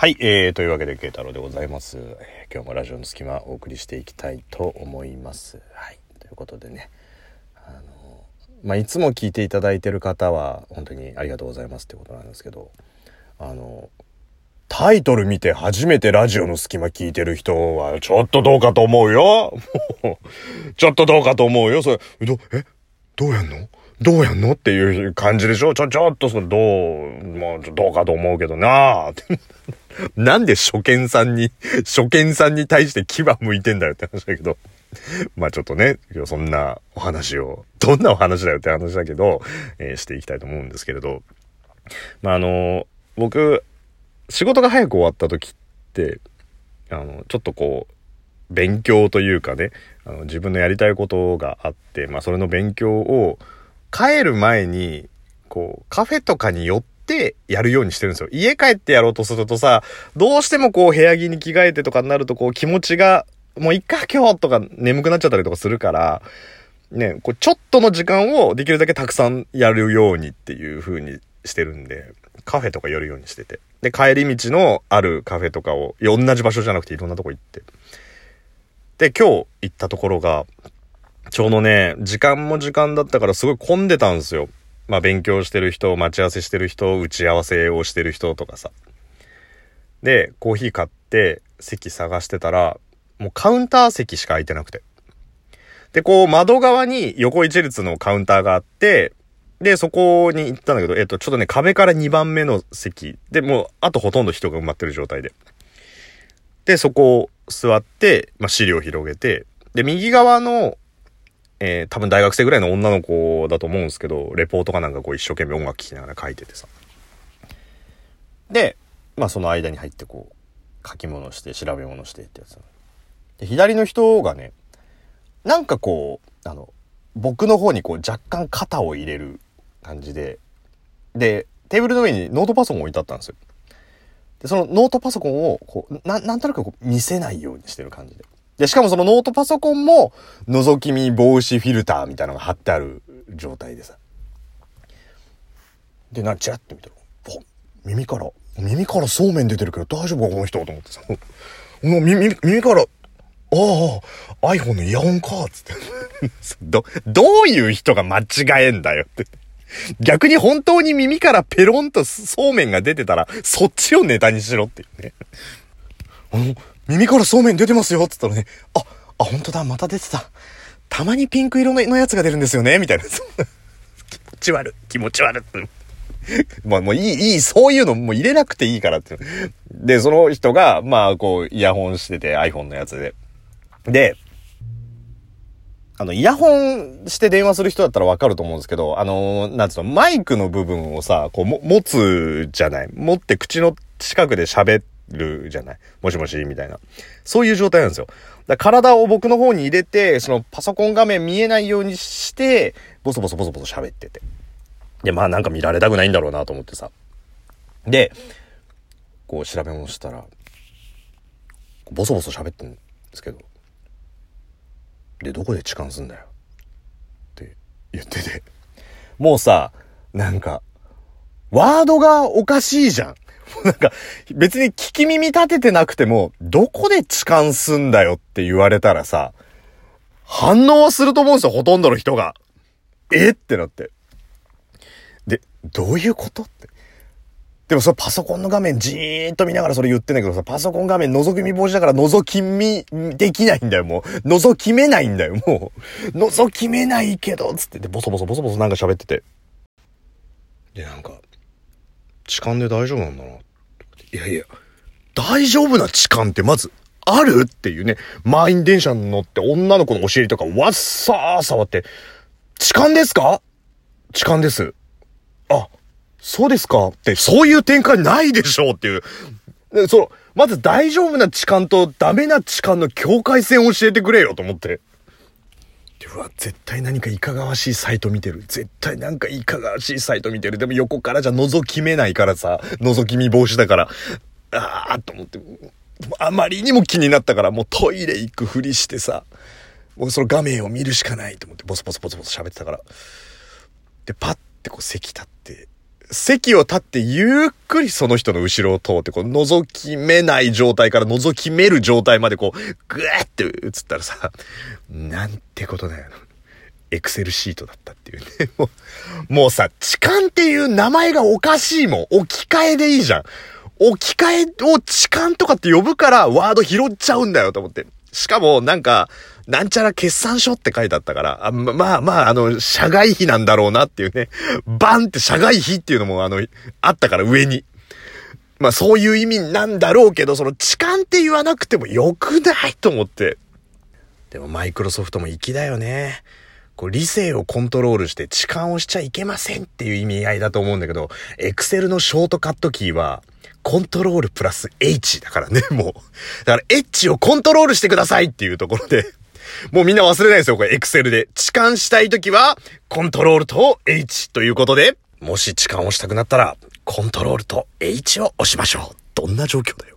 はい、えー、というわけで、慶太郎でございます。今日もラジオの隙間お送りしていきたいと思います。はい、ということでね、あの、まあ、いつも聞いていただいてる方は、本当にありがとうございますってことなんですけど、あの、タイトル見て初めてラジオの隙間聞いてる人は、ちょっとどうかと思うよちょっとどうかと思うよそれ、ど、えどうやんの？どうやんの？っていう感じでしょ？ちょ、ちょっとその、どう、もう、どうかと思うけどなぁ。なんで初見さんに、初見さんに対して牙向いてんだよって話だけど。まあちょっとね、そんなお話を、どんなお話だよって話だけど、えー、していきたいと思うんですけれど。まああの、僕、仕事が早く終わった時って、あの、ちょっとこう、勉強というかね、あの自分のやりたいことがあって、まあそれの勉強を帰る前に、こう、カフェとかに寄ってやるようにしてるんですよ。家帰ってやろうとするとさ、どうしてもこう部屋着に着替えてとかになるとこう気持ちが、もういっか今日とか眠くなっちゃったりとかするから、ね、こうちょっとの時間をできるだけたくさんやるようにっていう風にしてるんで、カフェとか寄るようにしてて。で、帰り道のあるカフェとかを、同じ場所じゃなくていろんなとこ行って。で、今日行ったところが、ちょうどね、時間も時間だったからすごい混んでたんですよ。まあ勉強してる人、待ち合わせしてる人、打ち合わせをしてる人とかさ。で、コーヒー買って席探してたら、もうカウンター席しか空いてなくて。で、こう窓側に横一列のカウンターがあって、で、そこに行ったんだけど、えっと、ちょっとね、壁から2番目の席。で、もう、あとほとんど人が埋まってる状態で。で、そこを座って、まあ、資料を広げて、で、右側のえー、多分大学生ぐらいの女の子だと思うんですけど、レポートかなんかこう一生懸命音楽聴きながら書いててさ。で、まあその間に入ってこう、書き物して調べ物してってやつ。で、左の人がね、なんかこう、あの、僕の方にこう若干肩を入れる感じで、で、テーブルの上にノートパソコン置いてあったんですよ。で、そのノートパソコンを、こう、な、なんとなくこう見せないようにしてる感じで。で、しかもそのノートパソコンも、覗き見防止フィルターみたいなのが貼ってある状態でさ。で、な、チラッて見たら、耳から、耳からそうめん出てるけど大丈夫かこの人？と思ってさ。もう耳、耳から、ああ、iPhone のイヤホンか、つって。ど、どういう人が間違えんだよって。逆に本当に耳からペロンとそうめんが出てたら、そっちをネタにしろっていうね。あの、耳からそうめん出てますよつったらね、あ、あ、本当だ、また出てた。たまにピンク色のやつが出るんですよねみたいな。気持ち悪い、気持ち悪い。まあもういい、いい、そういうのもう入れなくていいからって。で、その人が、まあこう、イヤホンしてて iPhone のやつで。で、あの、イヤホンして電話する人だったらわかると思うんですけど、あのー、なんつうの、マイクの部分をさ、こう、も、持つじゃない。持って口の近くで喋るじゃない？もしもし、みたいな。そういう状態なんですよ。だ体を僕の方に入れて、そのパソコン画面見えないようにして、ボソボソボソボソ喋ってて。で、まあなんか見られたくないんだろうなと思ってさ。で、こう調べ物したら、ボソボソ喋ってんですけど。で、どこで痴漢すんだよ。って言ってて。もうさ、なんか、ワードがおかしいじゃん。なんか、別に聞き耳立ててなくても、どこで痴漢すんだよって言われたらさ、反応はすると思うんですよ、ほとんどの人が。え？ってなって。で、どういうことって。でもそれパソコンの画面じーっと見ながらそれ言ってんだけどさ、パソコン画面覗き見防止だから覗き見できないんだよ、もう。覗きめないんだよ、もう。覗きめないけど、つって。で、ボソボソボソボソなんか喋ってて。で、なんか、痴漢で大丈夫なんだな。いやいや、大丈夫な痴漢ってまずあるっていうね。満員電車に乗って女の子のお尻とかわっさー触って、痴漢ですか？痴漢です。あ、そうですかって、そういう展開ないでしょうっていう。その、まず大丈夫な痴漢とダメな痴漢の境界線を教えてくれよと思って。うわ、絶対何かいかがわしいサイト見てる。絶対なんかいかがわしいサイト見てる。でも横からじゃ覗きめないからさ、覗き見防止だから、ああと思って、あまりにも気になったから、もうトイレ行くふりしてさ、もうその画面を見るしかないと思って、ボソボソボソボソ喋ってたから。で、パッてこう席立って、席を立ってゆっくりその人の後ろを通って、こう、覗き目ない状態から覗き目る状態までこう、ぐーって映ったらさ、なんてことだよ。エクセルシートだったっていうね。もう、もうさ、痴漢っていう名前がおかしいもん。置き換えでいいじゃん。置き換えを痴漢とかって呼ぶからワード拾っちゃうんだよと思って。しかも、なんか、なんちゃら決算書って書いてあったから、あまあまあ、あの、社外費なんだろうなっていうね。バンって社外費っていうのも、あの、あったから上に。まあそういう意味なんだろうけど、その痴漢って言わなくてもよくないと思って。でもマイクロソフトも粋だよね。こう理性をコントロールして痴漢をしちゃいけませんっていう意味合いだと思うんだけど、エクセルのショートカットキーは、コントロールプラス H だからね、もう。だから H をコントロールしてくださいっていうところでもうみんな忘れないですよ、これ、エクセルで。痴漢したいときは、コントロールと H ということで、もし痴漢をしたくなったら、コントロールと H を押しましょう。どんな状況だよ。